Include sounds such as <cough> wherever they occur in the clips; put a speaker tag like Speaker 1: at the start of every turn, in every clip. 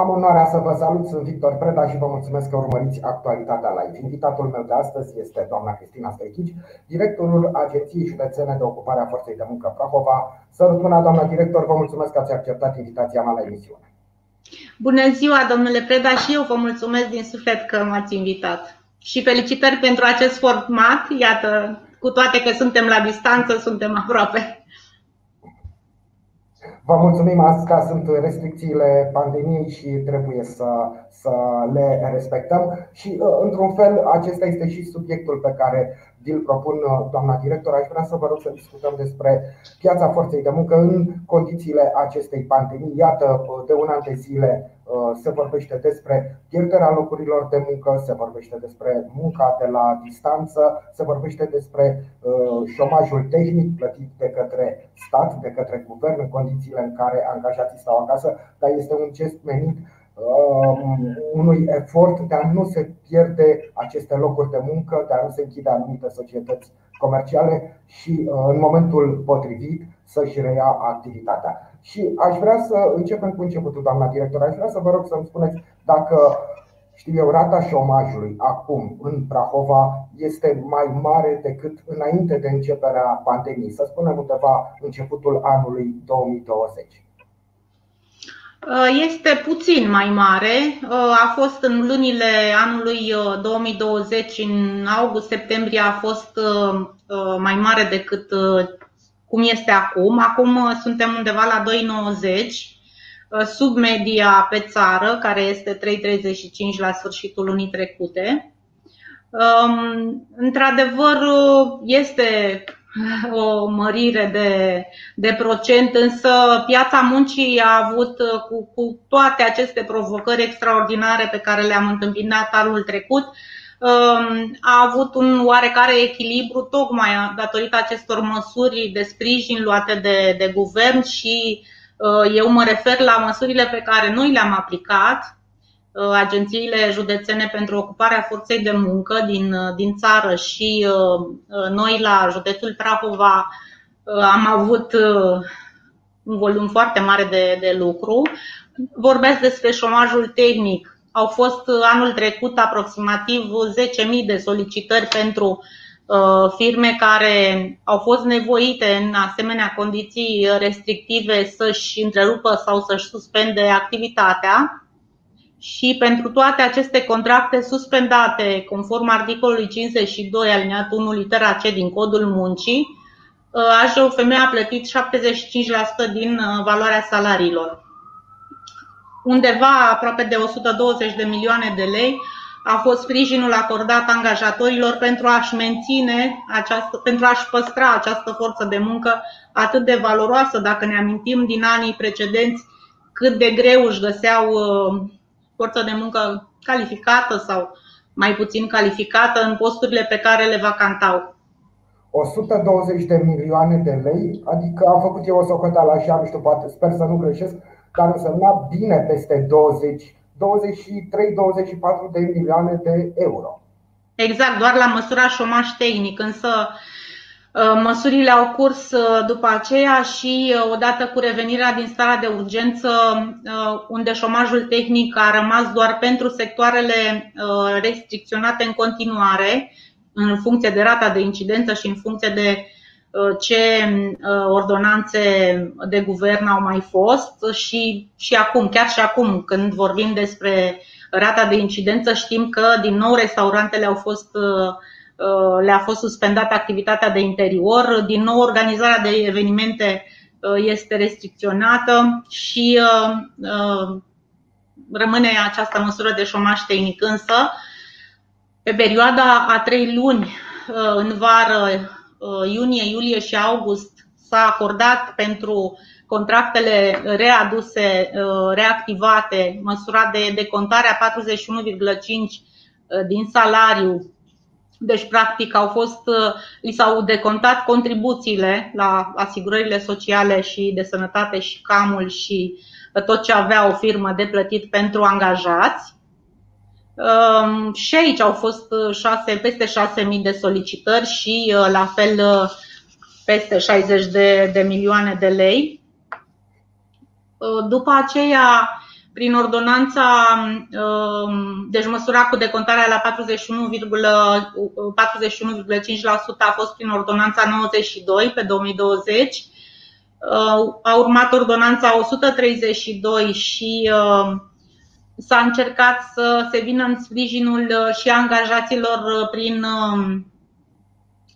Speaker 1: Am onoarea să vă salut, sunt Victor Preda și vă mulțumesc că urmăriți actualitatea live. Invitatul meu de astăzi este doamna Cristina Strechici, directorul Agenției Județene de Ocupare a Forței de Muncă Prahova. Sărut mâna, doamna director, vă mulțumesc că ați acceptat invitația mea la emisiune.
Speaker 2: Bună ziua, domnule Preda, și eu vă mulțumesc din suflet că m-ați invitat. Și felicitări pentru acest format, iată, cu toate că suntem la distanță, suntem aproape.
Speaker 1: Vă mulțumim, asta sunt restricțiile pandemiei și trebuie să, să le respectăm și uh, într-un fel acesta este și subiectul pe care vi-l propun, uh, doamna director. Aș vrea să vă rog să discutăm despre piața forței de muncă în condițiile acestei pandemii. Iată, de un an de zile Uh, se vorbește despre pierderea locurilor de muncă, se vorbește despre munca de la distanță, se vorbește despre uh, șomajul tehnic plătit de către stat, de către guvern în condițiile în care angajații stau acasă, dar este un gest menit um, unui efort de a nu se pierde aceste locuri de muncă, de a nu se închide anumite societăți comerciale și uh, în momentul potrivit să-și reia activitatea. Și aș vrea să începem cu începutul, doamna director. Aș vrea să vă rog să-mi spuneți dacă știu eu, rata șomajului acum în Prahova este mai mare decât înainte de începerea pandemiei, să spunem undeva începutul anului 2020.
Speaker 2: Este puțin mai mare. A fost în lunile anului 2020, în august-septembrie, a fost mai mare decât cum este acum. Acum uh, suntem undeva la 2,90 uh, sub media pe țară, care este 3,35 la sfârșitul lunii trecute. Um, într-adevăr, uh, este o mărire de, de procent, însă piața muncii a avut, cu, cu toate aceste provocări extraordinare pe care le-am întâmpinat anul trecut, Um, a avut un oarecare echilibru tocmai datorită acestor măsuri de sprijin luate de, de guvern și uh, eu mă refer la măsurile pe care noi le-am aplicat, uh, agențiile județene pentru ocuparea forței de muncă din, uh, din țară și noi la județul Prahova am avut un volum foarte mare de, de lucru. Vorbesc despre șomajul tehnic au fost uh, anul trecut aproximativ 10.000 de solicitări pentru uh, firme care au fost nevoite în asemenea condiții restrictive să-și întrerupă sau să-și suspende activitatea. Și pentru toate aceste contracte suspendate, conform articolului 52 aliniatul 1 litera C din codul muncii, uh, AJUFM a plătit 75% din valoarea salariilor undeva aproape de 120 de milioane de lei a fost sprijinul acordat angajatorilor pentru a-și menține această, pentru a-și păstra această forță de muncă atât de valoroasă, dacă ne amintim din anii precedenți cât de greu își găseau uh, forță de muncă calificată sau mai puțin calificată în posturile pe care le vacantau.
Speaker 1: 120 de milioane de lei, adică am făcut eu o socoteală așa, nu știu, poate, sper să nu greșesc, care însemna bine peste 20, 23-24 de milioane de euro.
Speaker 2: Exact, doar la măsura șomaș tehnic, însă ă, Măsurile au curs ă, după aceea și ă, odată cu revenirea din starea de urgență, unde șomajul tehnic a rămas doar pentru sectoarele restricționate în continuare, în funcție de rata de incidență și în funcție de Uh, ce uh, ordonanțe de guvern au mai fost și, și acum, chiar și acum, când vorbim despre rata de incidență, știm că din nou restaurantele au fost uh, le-a fost suspendată activitatea de interior, din nou organizarea de evenimente este restricționată și rămâne această măsură de șomaș tehnic. Însă, pe perioada a trei luni în vară Uh, iunie, iulie și august s-a acordat pentru contractele readuse, uh, reactivate, măsura de decontare a 41,5 uh, din salariu. Deci, practic, au fost, li s-au decontat contribuțiile la asigurările sociale și de sănătate și camul și tot ce avea o firmă de plătit pentru angajați. Um, și aici au fost 6, uh, peste 6.000 de solicitări și uh, la fel uh, peste 60 de, de milioane de lei. După aceea, prin ordonanța, deci măsura cu decontarea la 41,5% a fost prin ordonanța 92 pe 2020, a urmat ordonanța 132 și s-a încercat să se vină în sprijinul și angajaților prin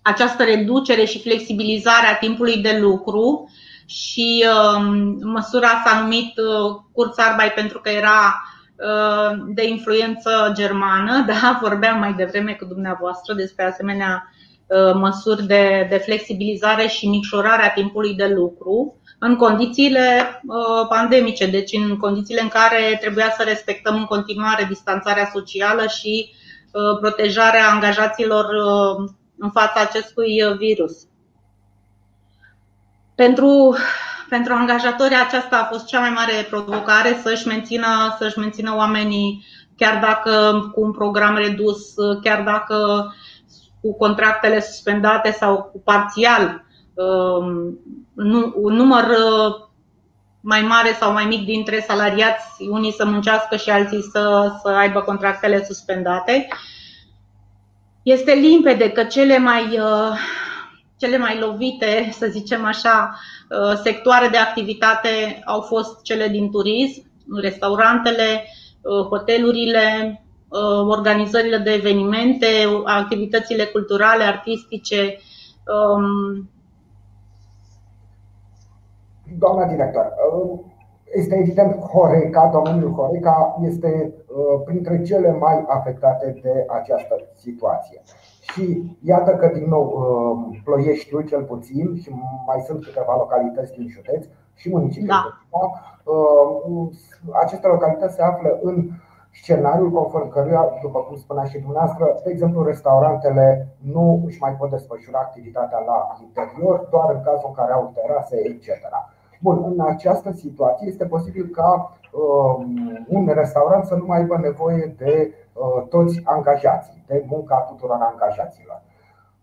Speaker 2: această reducere și flexibilizare a timpului de lucru și um, măsura s-a numit uh, Kurzarbeit pentru că era uh, de influență germană, <laughs> da? vorbeam mai devreme cu dumneavoastră despre asemenea uh, măsuri de, de flexibilizare și micșorare a timpului de lucru în condițiile pandemice, deci în condițiile în care trebuia să respectăm în continuare distanțarea socială și protejarea angajaților în fața acestui virus. Pentru, pentru angajatori aceasta a fost cea mai mare provocare să-și mențină, să-și mențină oamenii chiar dacă cu un program redus, chiar dacă cu contractele suspendate sau cu parțial um, un număr uh, mai mare sau mai mic dintre salariați, unii să muncească și alții să, să aibă contractele suspendate. Este limpede că cele mai uh, cele mai lovite, să zicem așa, uh, sectoare de activitate au fost cele din turism, restaurantele, uh, hotelurile, uh, organizările de evenimente, activitățile culturale, artistice. Um,
Speaker 1: Doamna director, este evident Horeca, domeniul Horeca este printre cele mai afectate de această situație. Și iată că din nou uh, Ploieștiul cel puțin și mai sunt câteva localități din județ și municipiul da. Uh, aceste localități se află în scenariul conform căruia, după cum spunea și dumneavoastră, de exemplu, restaurantele nu își mai pot desfășura activitatea la interior, doar în cazul în care au terase, etc. Bun, în această situație este posibil ca uh, un restaurant să nu mai aibă nevoie de uh, toți angajații, de munca tuturor angajaților.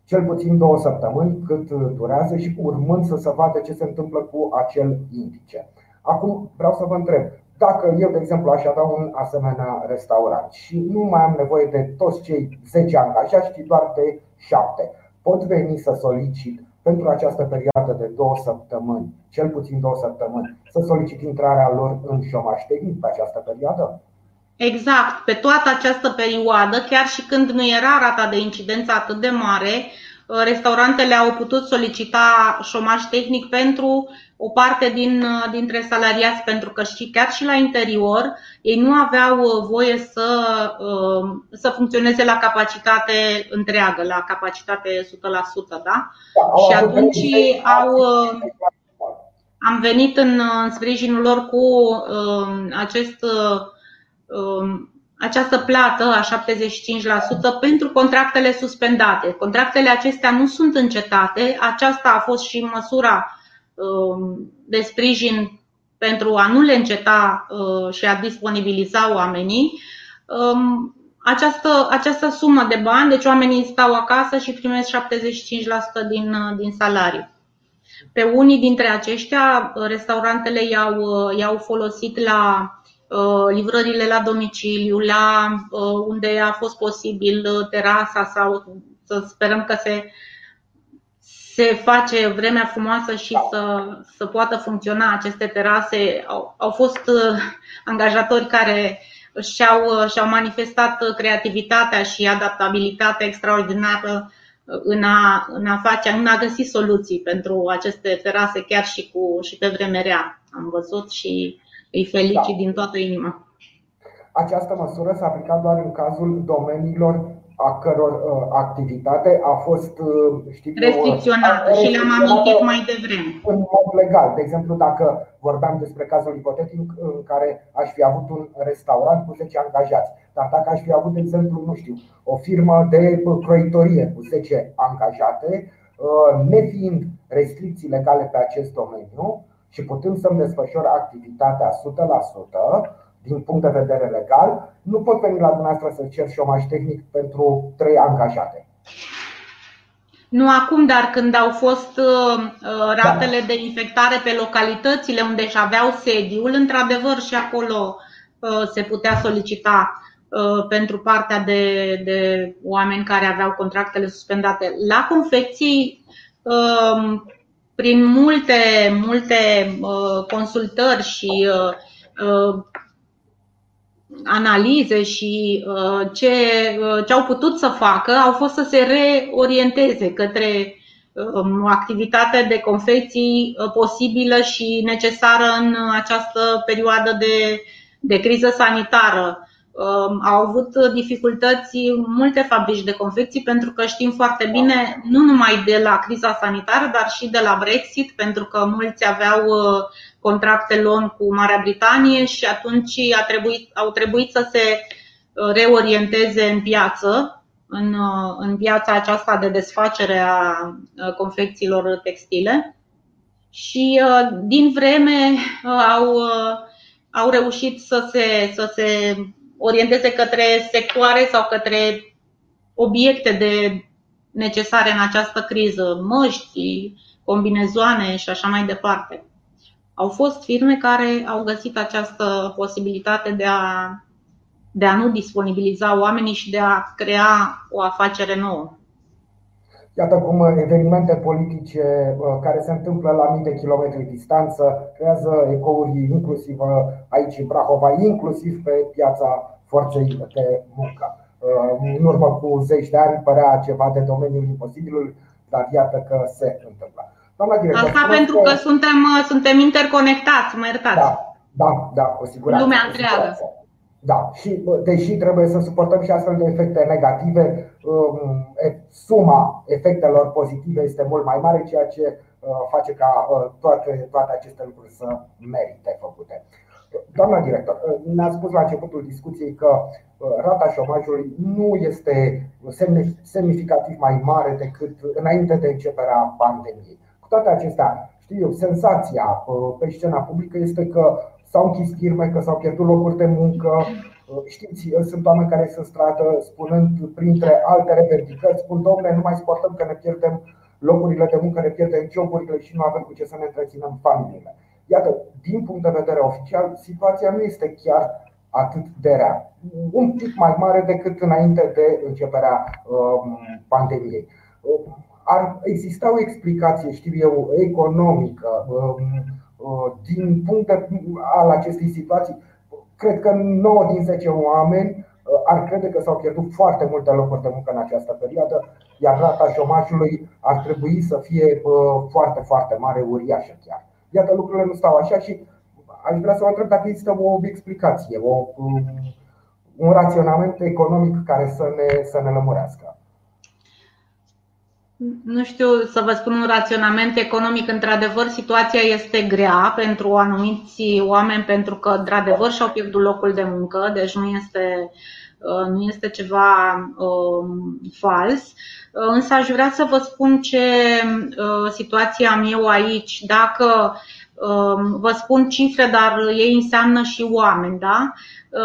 Speaker 1: Cel puțin două săptămâni cât durează și urmând să se vadă ce se întâmplă cu acel indice. Acum vreau să vă întreb, dacă eu, de exemplu, aș avea un asemenea restaurant și nu mai am nevoie de toți cei 10 angajați, ci doar de 7, pot veni să solicit pentru această perioadă de două săptămâni, cel puțin două săptămâni, să solicit intrarea lor în șomaș tehnic pe această perioadă?
Speaker 2: Exact, pe toată această perioadă, chiar și când nu era rata de incidență atât de mare, uh, restaurantele au putut solicita șomaj tehnic pentru o parte din, uh, dintre salariați, pentru că și chiar și la interior ei nu aveau uh, voie să, să funcționeze la capacitate întreagă, la capacitate 100%. Da? da și atunci au, am venit în, în sprijinul lor cu acest Um, această plată a 75% pentru contractele suspendate. Contractele acestea nu sunt încetate. Aceasta a fost și măsura um, de sprijin pentru a nu le înceta uh, și a disponibiliza oamenii. Um, această, această sumă de bani, deci oamenii stau acasă și primesc 75% din, uh, din salariu. Pe unii dintre aceștia, restaurantele i-au, uh, i-au folosit la Uh, livrările la domiciliu, la uh, unde a fost posibil uh, terasa sau să sperăm că se, se face vremea frumoasă și să, să poată funcționa aceste terase. Au, au fost angajatori care și-au, și-au manifestat creativitatea și adaptabilitatea extraordinară în a, în a face, în a găsi soluții pentru aceste terase, chiar și, cu, și pe vreme rea. Am văzut și îi felicit da. din toată inima.
Speaker 1: Această măsură s-a aplicat doar în cazul domeniilor a căror uh, activitate a fost uh,
Speaker 2: știi, restricționată și le-am amintit mai devreme.
Speaker 1: În mod legal. De exemplu, dacă vorbeam despre cazul ipotetic în care aș fi avut un restaurant cu 10 angajați, dar dacă aș fi avut, de exemplu, nu știu, o firmă de croitorie cu 10 angajate, uh, nefiind restricții legale pe acest domeniu, și putând să-mi desfășor activitatea 100% din punct de vedere legal, nu pot veni la dumneavoastră să cer șomaj tehnic pentru trei angajate.
Speaker 2: Nu acum, dar când au fost uh, uh ratele da. de infectare pe localitățile unde își aveau sediul, într-adevăr și acolo se putea solicita pentru partea de, de oameni care aveau contractele suspendate. La confecții, prin multe, multe consultări și analize și ce, ce au putut să facă au fost să se reorienteze către o activitate de confecții posibilă și necesară în această perioadă de, de criză sanitară. Um, au avut dificultăți multe fabrici de confecții pentru că știm foarte bine, nu numai de la criza sanitară, dar și de la Brexit, pentru că mulți aveau uh, contracte luni cu Marea Britanie și atunci a trebuit, au trebuit să se uh, reorienteze în piață, în, uh, în piața aceasta de desfacere a confecțiilor textile. Și din vreme au, au reușit să se, să se orienteze către sectoare sau către obiecte de necesare în această criză, măști, combinezoane și așa mai departe. Au fost firme care au găsit această posibilitate de a, de a nu disponibiliza oamenii și de a crea o afacere nouă.
Speaker 1: Iată cum evenimente politice uh, care se întâmplă la mii de kilometri distanță creează ecouri inclusiv uh, aici în Prahova, inclusiv pe piața forței de muncă. Uh, în urmă cu zeci de ani părea ceva de domeniul imposibilului, dar iată că se întâmplă.
Speaker 2: Doamna director, Asta pentru că, că suntem, suntem interconectați, mă iertați.
Speaker 1: Da, da, da, cu siguranță.
Speaker 2: Lumea întreagă.
Speaker 1: Da, și deși trebuie să suportăm și astfel de efecte negative, um, suma efectelor pozitive este mult mai mare, ceea ce uh, face ca uh, toate, toate aceste lucruri să merite făcute. Doamna director, uh, ne-a spus la începutul discuției că rata șomajului nu este semnificativ mai mare decât înainte de începerea pandemiei. Cu toate acestea, știu eu, senzația pe scena publică este că s-au închis firme, că s-au pierdut locuri de muncă. Știți, sunt oameni care se stradă spunând, printre alte revendicări, spun, domnule, nu mai sportăm că ne pierdem locurile de muncă, ne pierdem joburile și nu avem cu ce să ne întreținem familiile. Iată, din punct de vedere oficial, situația nu este chiar atât de rea. Un pic mai mare decât înainte de începerea um, pandemiei. Ar exista o explicație, știu eu, economică, um, Uh, din punct de, al acestei situații, cred că 9 din 10 oameni uh, ar crede că s-au pierdut foarte multe locuri de muncă în această perioadă, iar rata șomajului ar trebui să fie uh, foarte, foarte mare, uriașă chiar. Iată, lucrurile nu stau așa și aș vrea să vă întreb dacă există o explicație, o, um, un raționament economic care să ne, să ne lămurească
Speaker 2: nu știu să vă spun un raționament economic. Într-adevăr, situația este grea pentru anumiți oameni pentru că, într-adevăr, și-au pierdut locul de muncă, deci nu este, uh, nu este ceva um, fals. Uh, însă aș vrea să vă spun ce uh, situație am eu aici. Dacă um, vă spun cifre, dar ei înseamnă și oameni, da?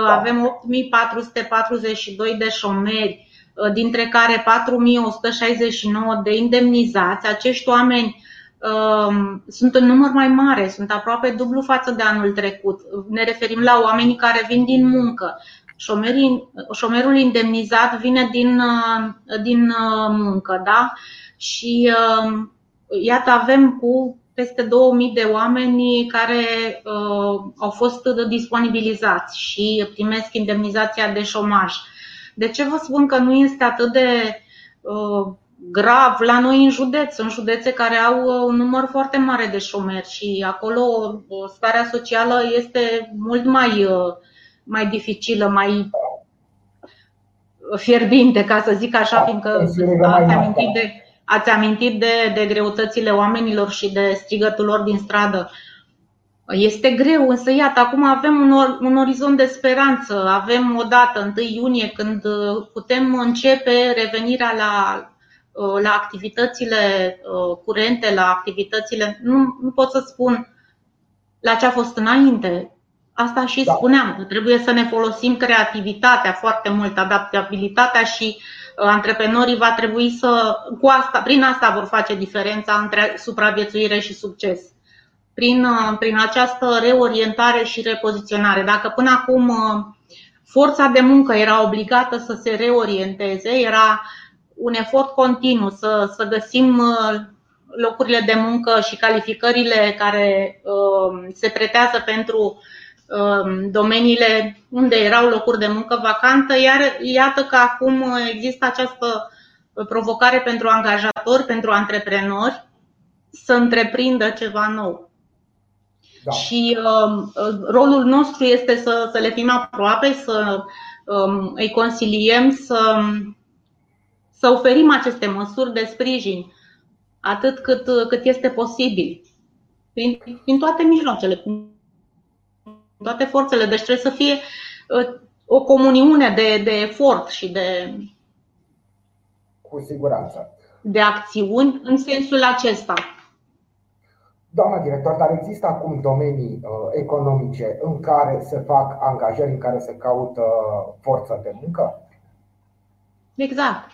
Speaker 2: Avem 8442 de șomeri Uh, dintre care 4169 de indemnizați. Acești oameni um, sunt în număr mai mare, sunt aproape dublu față de anul trecut. Ne referim la oamenii care vin din muncă. Șomerii, șomerul indemnizat vine din, uh, din uh, muncă, da? Și um, iată, avem cu peste 2000 de oameni care uh, au fost disponibilizați și primesc indemnizația de șomaj. De ce vă spun că nu este atât de uh, grav la noi în județ? Sunt județe care au uh, un număr foarte mare de șomeri și acolo uh, starea socială este mult mai, uh, mai dificilă, mai fierbinte, ca să zic așa, da, fiindcă ați amintit de, ați amintit de, de greutățile oamenilor și de strigătul lor din stradă. Este greu, însă iată, acum avem un, or, un orizont de speranță. Avem o dată, 1 iunie, când uh, putem începe revenirea la, uh, la activitățile uh, curente, la activitățile. Nu, nu pot să spun la ce a fost înainte. Asta și da. spuneam, că trebuie să ne folosim creativitatea foarte mult, adaptabilitatea și antreprenorii va trebui să, cu asta, prin asta vor face diferența între supraviețuire și succes. Prin, prin această reorientare și repoziționare. Dacă până acum forța de muncă era obligată să se reorienteze, era un efort continuu să, să găsim locurile de muncă și calificările care se pretează pentru domeniile unde erau locuri de muncă vacantă, iar iată că acum există această provocare pentru angajatori, pentru antreprenori să întreprindă ceva nou. Da. Și uh, rolul nostru este să, să le fim aproape, să um, îi consiliem, să, să oferim aceste măsuri de sprijin atât cât, cât este posibil, prin, prin toate mijloacele, prin toate forțele. Deci trebuie să fie uh, o comuniune de, de efort și de.
Speaker 1: Cu siguranță.
Speaker 2: De acțiuni în sensul acesta.
Speaker 1: Doamna director, dar există acum domenii uh, economice în care se fac angajări, în care se caută forță de muncă?
Speaker 2: Exact.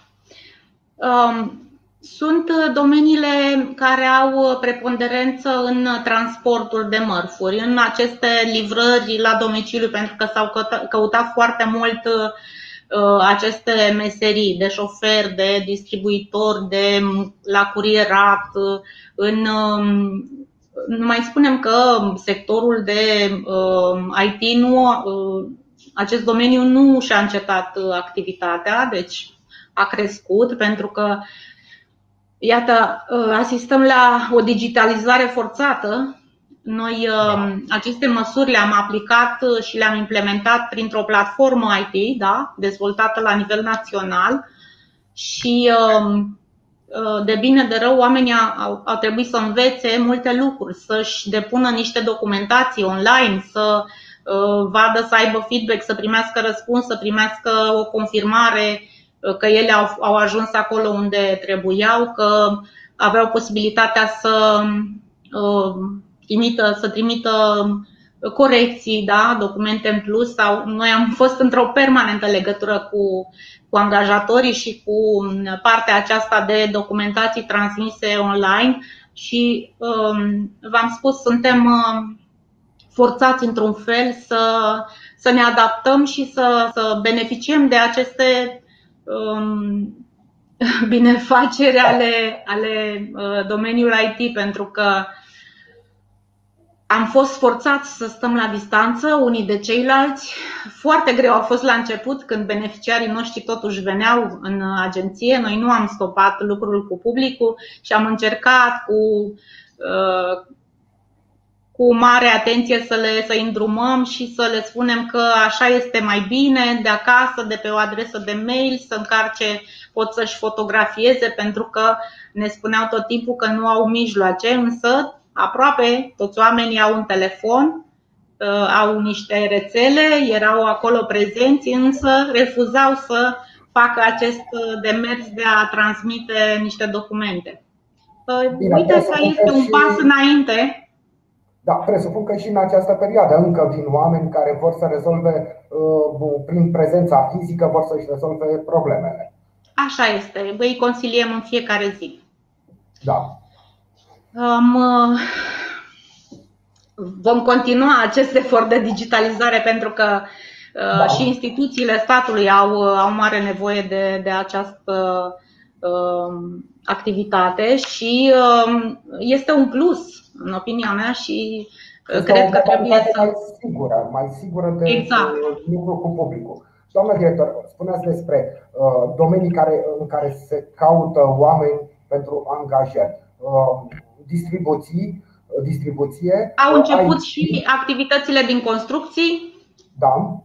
Speaker 2: Um, sunt domeniile care au preponderență în transportul de mărfuri, în aceste livrări la domiciliu, pentru că s-au căutat foarte mult uh, aceste meserii de șofer, de distribuitor, de la curierat, în um, nu mai spunem că sectorul de uh, IT nu, uh, acest domeniu nu și-a încetat uh, activitatea, deci a crescut pentru că iată, asistăm la o digitalizare forțată. Noi aceste măsuri le-am aplicat și le-am implementat printr-o platformă IT, da, dezvoltată la nivel național și Uh, de bine de rău, oamenii au, au trebuit să învețe multe lucruri, să-și depună niște documentații online, să uh, vadă să aibă feedback, să primească răspuns, să primească o confirmare uh, că ele au, au ajuns acolo unde trebuiau, că aveau posibilitatea să trimită, să trimită corecții, da, documente în plus sau noi am fost într-o permanentă legătură cu cu angajatorii și cu partea aceasta de documentații transmise online și um, v-am spus, suntem um, forțați într-un fel să, să ne adaptăm și să, să beneficiem de aceste um, <laughs> binefaceri ale, ale uh, domeniului IT, pentru că am fost forțați să stăm la distanță unii de ceilalți. Foarte greu a fost la început când beneficiarii noștri totuși veneau în agenție. Noi nu am stopat lucrul cu publicul și am încercat cu, uh, cu mare atenție să le să îndrumăm și să le spunem că așa este mai bine de acasă, de pe o adresă de mail, să încarce, pot să-și fotografieze pentru că ne spuneau tot timpul că nu au mijloace, însă aproape toți oamenii au un telefon, uh, au niște rețele, erau acolo prezenți, însă refuzau să facă acest uh, demers de a transmite niște documente. Uh, Bine, Uite că este un pas înainte.
Speaker 1: Da, presupun că și în această perioadă încă vin oameni care vor să rezolve, prin prezența fizică, vor să-și rezolve problemele.
Speaker 2: Așa este, îi consiliem în fiecare zi.
Speaker 1: Da.
Speaker 2: Um, vom continua acest efort de digitalizare pentru că uh, da. și instituțiile statului au, au mare nevoie de, de această uh, activitate și uh, este un plus, în opinia mea, și este cred că trebuie
Speaker 1: să. Mai sigură, mai sigură de, exact. de lucru cu publicul. Doamna director, spuneați despre uh, domenii care, în care se caută oameni pentru angajări. Uh, distribuții, distribuție.
Speaker 2: Au început IT. și activitățile din construcții?
Speaker 1: Da.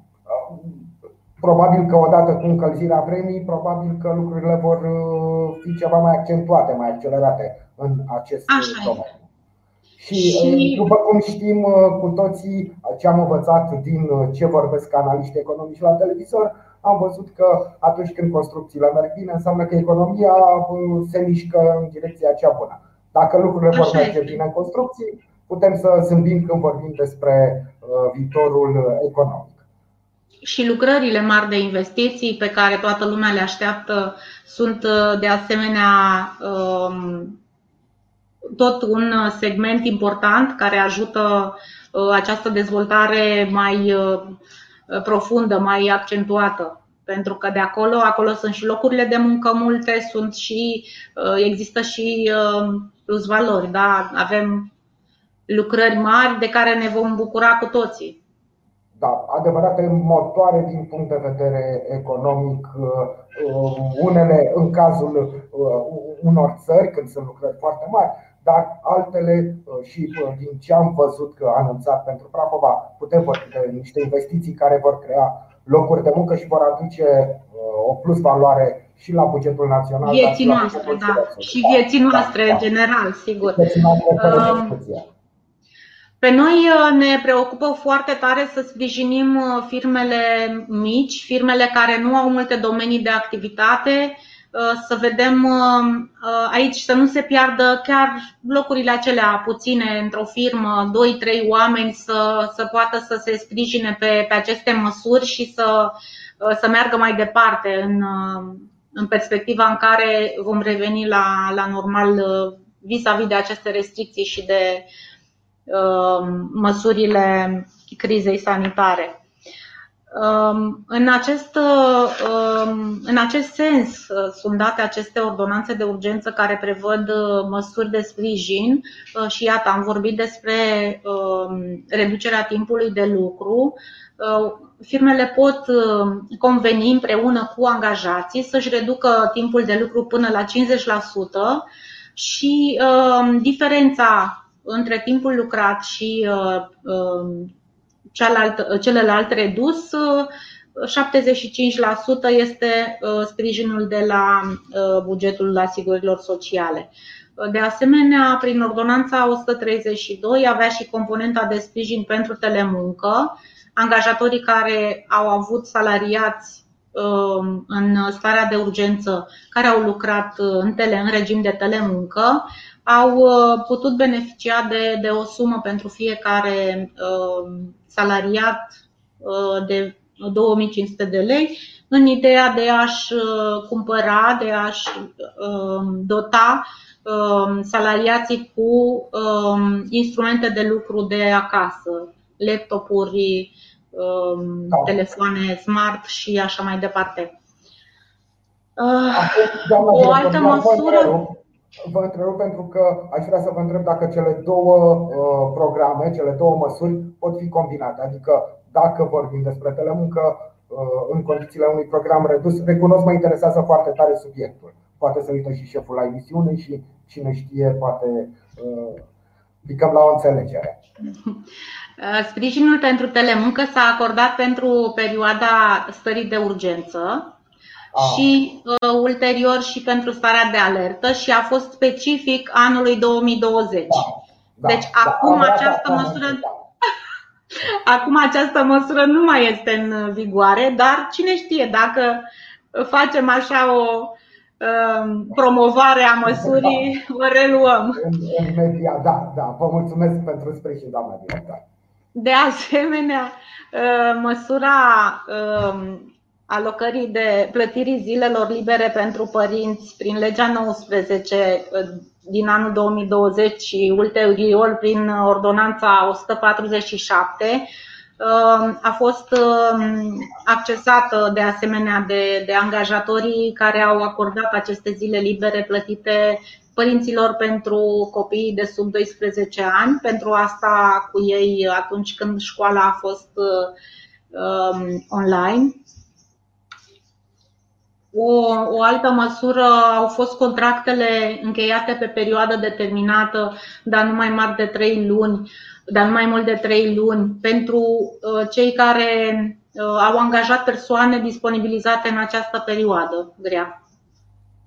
Speaker 1: Probabil că odată cu încălzirea vremii, probabil că lucrurile vor uh, fi ceva mai accentuate, mai accelerate în acest Așa domeniu. Și, și după cum știm cu toții ce am învățat din ce vorbesc analiști economici la televizor, am văzut că atunci când construcțiile merg bine, înseamnă că economia se mișcă în direcția cea bună. Dacă lucrurile vor merge bine în construcții, putem să zâmbim când vorbim despre uh, viitorul economic.
Speaker 2: Și lucrările mari de investiții pe care toată lumea le așteaptă sunt uh, de asemenea um, tot un segment important care ajută această dezvoltare mai profundă, mai accentuată. Pentru că de acolo, acolo sunt și locurile de muncă multe, sunt și, există și plus valori. Da? Avem lucrări mari de care ne vom bucura cu toții.
Speaker 1: Da, adevărate motoare din punct de vedere economic, unele în cazul unor țări, când sunt lucrări foarte mari, dar altele și din ce am văzut că a anunțat pentru Prahova, putem vorbi de niște investiții care vor crea locuri de muncă și vor aduce o plus valoare și la bugetul național.
Speaker 2: Vieții noastre, da. Și vieții noastre, da, în general, sigur. Vieții
Speaker 1: noastre,
Speaker 2: pe noi uh, ne preocupă foarte tare să sprijinim uh, firmele mici, firmele care nu au multe domenii de activitate, uh, să vedem aici să nu se piardă chiar locurile acelea puține într-o firmă, 2-3 oameni să, să poată să se sprijine pe, pe aceste măsuri și să, să meargă mai departe în, în perspectiva în care vom reveni la, la normal vis-a-vis -vis de aceste restricții și de uh, Um, măsurile crizei sanitare. Um, în acest, um, în acest sens uh, sunt date aceste ordonanțe de urgență care prevăd uh, măsuri de sprijin uh, și iată, am vorbit despre reducerea timpului de lucru. Firmele pot conveni împreună cu angajații să-și reducă timpul de lucru până la 50% și diferența între timpul lucrat și uh, um, celălalt, celălalt redus, 75% uh, este uh, sprijinul de la bugetul asigurărilor sociale. De asemenea, prin ordonanța 132 avea și componenta de sprijin pentru telemuncă. Angajatorii care au avut salariați um, în starea de urgență, care au lucrat în, tele, în regim de telemuncă, au uh, putut beneficia de, de o sumă pentru fiecare uh, salariat uh, de 2500 de lei, în ideea de a-și cumpăra, de a-și dota salariații cu instrumente de lucru de acasă, laptopuri, da. telefoane smart și așa mai departe. O altă măsură.
Speaker 1: Vă întrerup pentru că aș vrea să vă întreb dacă cele două uh, programe, cele două măsuri pot fi combinate. Adică dacă vorbim despre telemuncă uh, în condițiile unui program redus, recunosc mă interesează foarte tare subiectul. Poate să uită și șeful la emisiune și cine știe, poate picăm uh, la o înțelegere. <laughs>
Speaker 2: Sprijinul pentru telemuncă s-a acordat pentru perioada stării de urgență, Ah. și uh, ulterior și pentru starea de alertă și a fost specific anului 2020. Da, da, deci da, acum da, această da, măsură <laughs> Acum această măsură nu mai este în vigoare, dar cine știe dacă facem așa o uh, promovare a măsurii, da. o reluăm.
Speaker 1: În, în media, da, da. Vă mulțumesc pentru sprijin, doamna director.
Speaker 2: De asemenea, uh, <laughs> măsura uh, alocării de plătirii zilelor libere pentru părinți prin legea 19 uh, din anul 2020 și ulterior prin ordonanța 147 uh, a fost um, accesată de asemenea de, de angajatorii care au acordat aceste zile libere plătite părinților pentru copiii de sub 12 ani. Pentru asta cu ei atunci când școala a fost uh, um, online. O, o altă măsură au fost contractele încheiate pe perioadă determinată, dar nu mai mari de 3 luni, dar nu mai mult de 3 luni, pentru uh, cei care uh, au angajat persoane disponibilizate în această perioadă grea.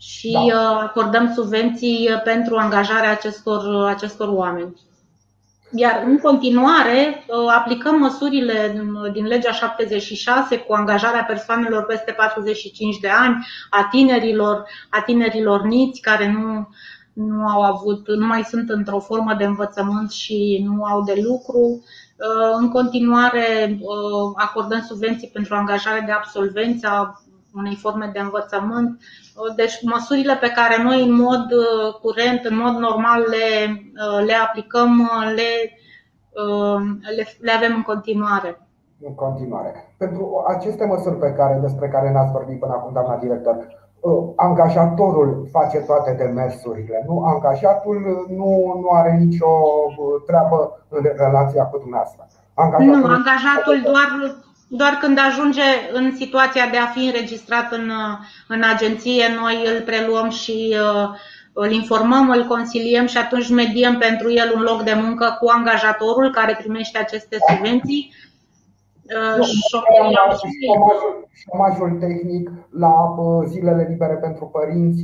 Speaker 2: Și da. Uh, acordăm subvenții pentru angajarea acestor, acestor oameni. Iar în continuare uh, aplicăm măsurile din legea 76 cu angajarea persoanelor peste 45 de ani, a tinerilor, a tinerilor niți care nu, nu au avut, nu mai sunt într-o formă de învățământ și nu au de lucru. Uh, în continuare uh, acordăm subvenții pentru angajare de absolvenți a unei forme de învățământ. Deci măsurile pe care noi în mod curent, în mod normal le, le aplicăm, le, le, le avem în continuare.
Speaker 1: În continuare. Pentru aceste măsuri pe care, despre care ne-ați vorbit până acum, doamna director, angajatorul face toate demersurile, nu? Angajatul nu, nu are nicio treabă în relația cu dumneavoastră.
Speaker 2: Angajatul nu, angajatul doar, doar când ajunge în situația de a fi înregistrat în, în agenție, noi îl preluăm și uh, îl informăm, îl consiliem și atunci mediem pentru el un loc de muncă cu angajatorul care primește aceste subvenții.
Speaker 1: Uh, șomajul, șomajul tehnic la uh, zilele libere pentru părinți,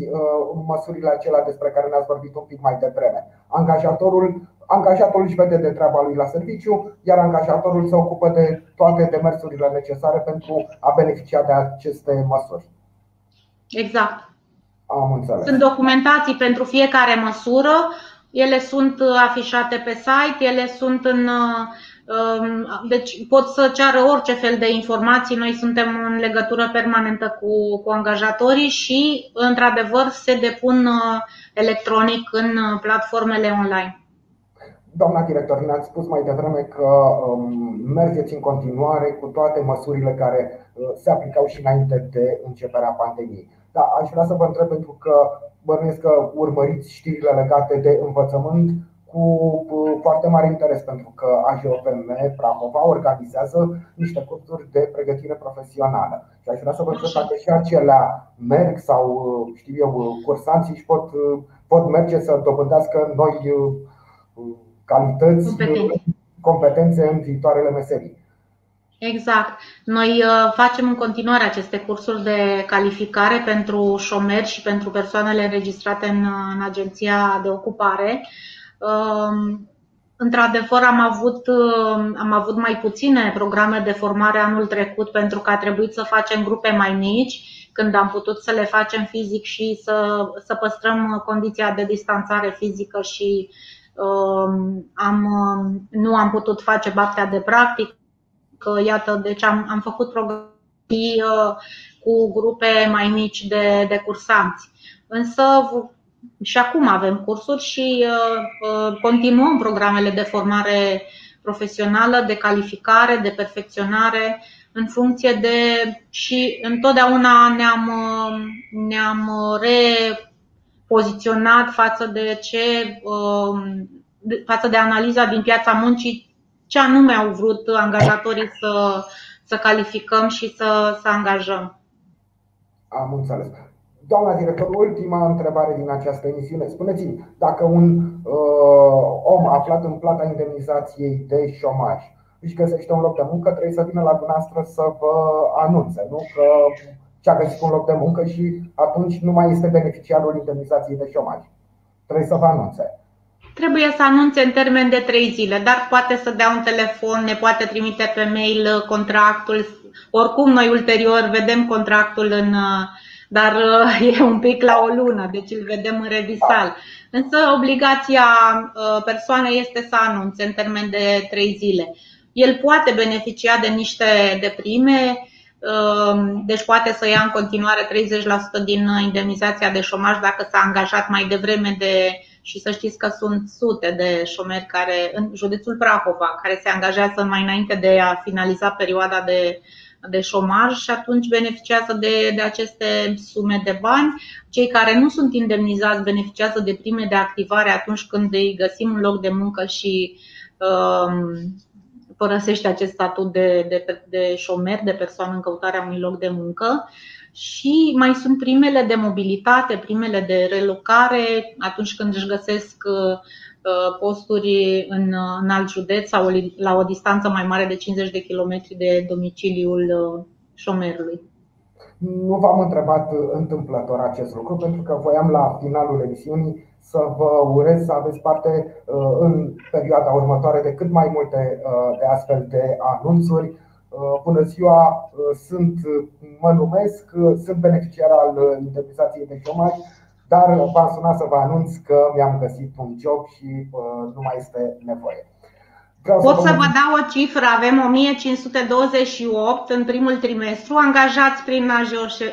Speaker 1: măsurile acelea despre care ne-ați vorbit un pic mai devreme. Angajatorul angajatul își vede de treaba lui la serviciu, iar angajatorul se ocupă de toate demersurile necesare pentru a beneficia de aceste măsuri.
Speaker 2: Exact.
Speaker 1: Am înțeles.
Speaker 2: Sunt documentații pentru fiecare măsură, ele sunt afișate pe site, ele sunt în. Um, deci pot să ceară orice fel de informații. Noi suntem în legătură permanentă cu, cu angajatorii și, într-adevăr, se depun uh, electronic în uh, platformele online.
Speaker 1: Doamna director, ne-ați spus mai devreme că um, mergeți în continuare cu toate măsurile care uh, se aplicau și înainte de începerea pandemiei. Da, aș vrea să vă întreb pentru că bănuiesc că urmăriți știrile legate de învățământ cu uh, foarte mare interes pentru că AJOPM Prahova organizează niște cursuri de pregătire profesională. Și aș vrea să vă întreb dacă și acelea merg sau, uh, știu eu, cursanții și pot, pot merge să dobândească noi calități, competențe, competențe în viitoarele meserii.
Speaker 2: Exact. Noi uh, facem în continuare aceste cursuri de calificare pentru șomeri și pentru persoanele înregistrate în, în agenția de ocupare. Um, într-adevăr, am avut, uh, am avut mai puține programe de formare anul trecut pentru că a trebuit să facem grupe mai mici, când am putut să le facem fizic și să, să păstrăm condiția de distanțare fizică și Um, am, um, nu am putut face partea de practică. Iată, deci am, am făcut programe uh, cu grupe mai mici de, de cursanți. Însă și acum avem cursuri și uh, uh, continuăm programele de formare profesională, de calificare, de perfecționare în funcție de și întotdeauna ne-am, ne-am re poziționat față de ce um, față de analiza din piața muncii, ce anume au vrut angajatorii să, să calificăm și să, să angajăm.
Speaker 1: Am înțeles. Doamna director, ultima întrebare din această emisiune. Spuneți-mi, dacă un uh, om aflat în plata indemnizației de șomaj își găsește un loc de muncă, trebuie să vină la dumneavoastră să vă anunțe, nu? Că și-a găsit un loc de muncă și atunci nu mai este beneficiarul indemnizației de șomaj. Trebuie să vă anunțe.
Speaker 2: Trebuie să anunțe în termen de trei zile, dar poate să dea un telefon, ne poate trimite pe mail uh, contractul. Oricum, noi ulterior vedem contractul în. Uh, dar uh, <laughs> e un pic la o lună, deci îl vedem în revisal. Însă obligația persoanei este să anunțe în termen de trei zile. El poate beneficia de niște de prime, Ehm, deci poate să ia în continuare 30% din indemnizația de șomaj dacă s-a angajat mai devreme de și să știți că sunt sute de șomeri care în județul Prahova care se angajează mai înainte de a finaliza perioada de, de șomaj și atunci beneficiază de, de aceste sume de bani. Cei care nu sunt indemnizați beneficiază de prime de activare atunci când îi găsim un loc de muncă și uh, părăsește acest statut de, de, de șomer, de persoană în căutarea unui loc de muncă. Și mai sunt primele de mobilitate, primele de relocare, atunci când își găsesc uh, uh, posturi în, în alt județ sau la o distanță mai mare de 50 de kilometri de domiciliul uh, șomerului.
Speaker 1: Nu v-am întrebat întâmplător acest lucru, pentru că voiam la finalul emisiunii să vă urez să aveți parte uh, în perioada următoare de cât mai multe uh, de astfel de anunțuri. Uh, bună ziua, sunt, mă numesc, sunt beneficiar al indemnizației de șomaj, dar v-am sunat să vă anunț că mi-am găsit un job și nu mai este nevoie.
Speaker 2: Vreau Pot să vă dau o cifră. Avem 1528 în primul trimestru angajați prin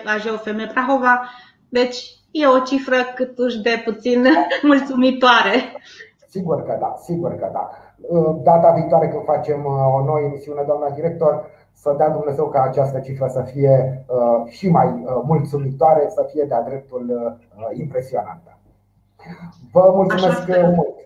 Speaker 2: AGOFM Prahova. Deci e o cifră câtuși de puțin <laughs> mulțumitoare.
Speaker 1: Sigur că da, sigur că da. Data viitoare când facem uh, o nouă emisiune, doamna director, să dea Dumnezeu ca această cifră să fie uh, și mai uh, mulțumitoare, să fie de-a dreptul impresionantă. Vă mulțumesc mult!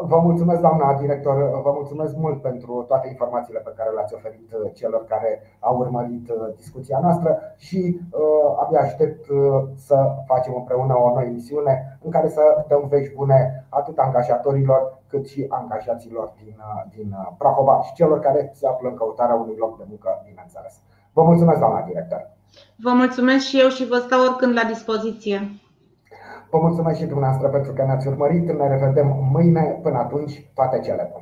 Speaker 1: Vă mulțumesc, doamna director, vă mulțumesc mult pentru toate informațiile pe care le-ați oferit uh, celor care au urmărit uh, discuția noastră și uh, abia aștept uh, să facem împreună o nouă emisiune în care să dăm vești bune atât angajatorilor cât și angajaților din, din Prahova și celor care se află în căutarea unui loc de muncă, bineînțeles. Vă mulțumesc, doamna director.
Speaker 2: Vă mulțumesc și eu și vă stau oricând la dispoziție.
Speaker 1: Vă mulțumesc și dumneavoastră pentru că ne-ați urmărit. Ne revedem mâine. Până atunci, toate cele bune!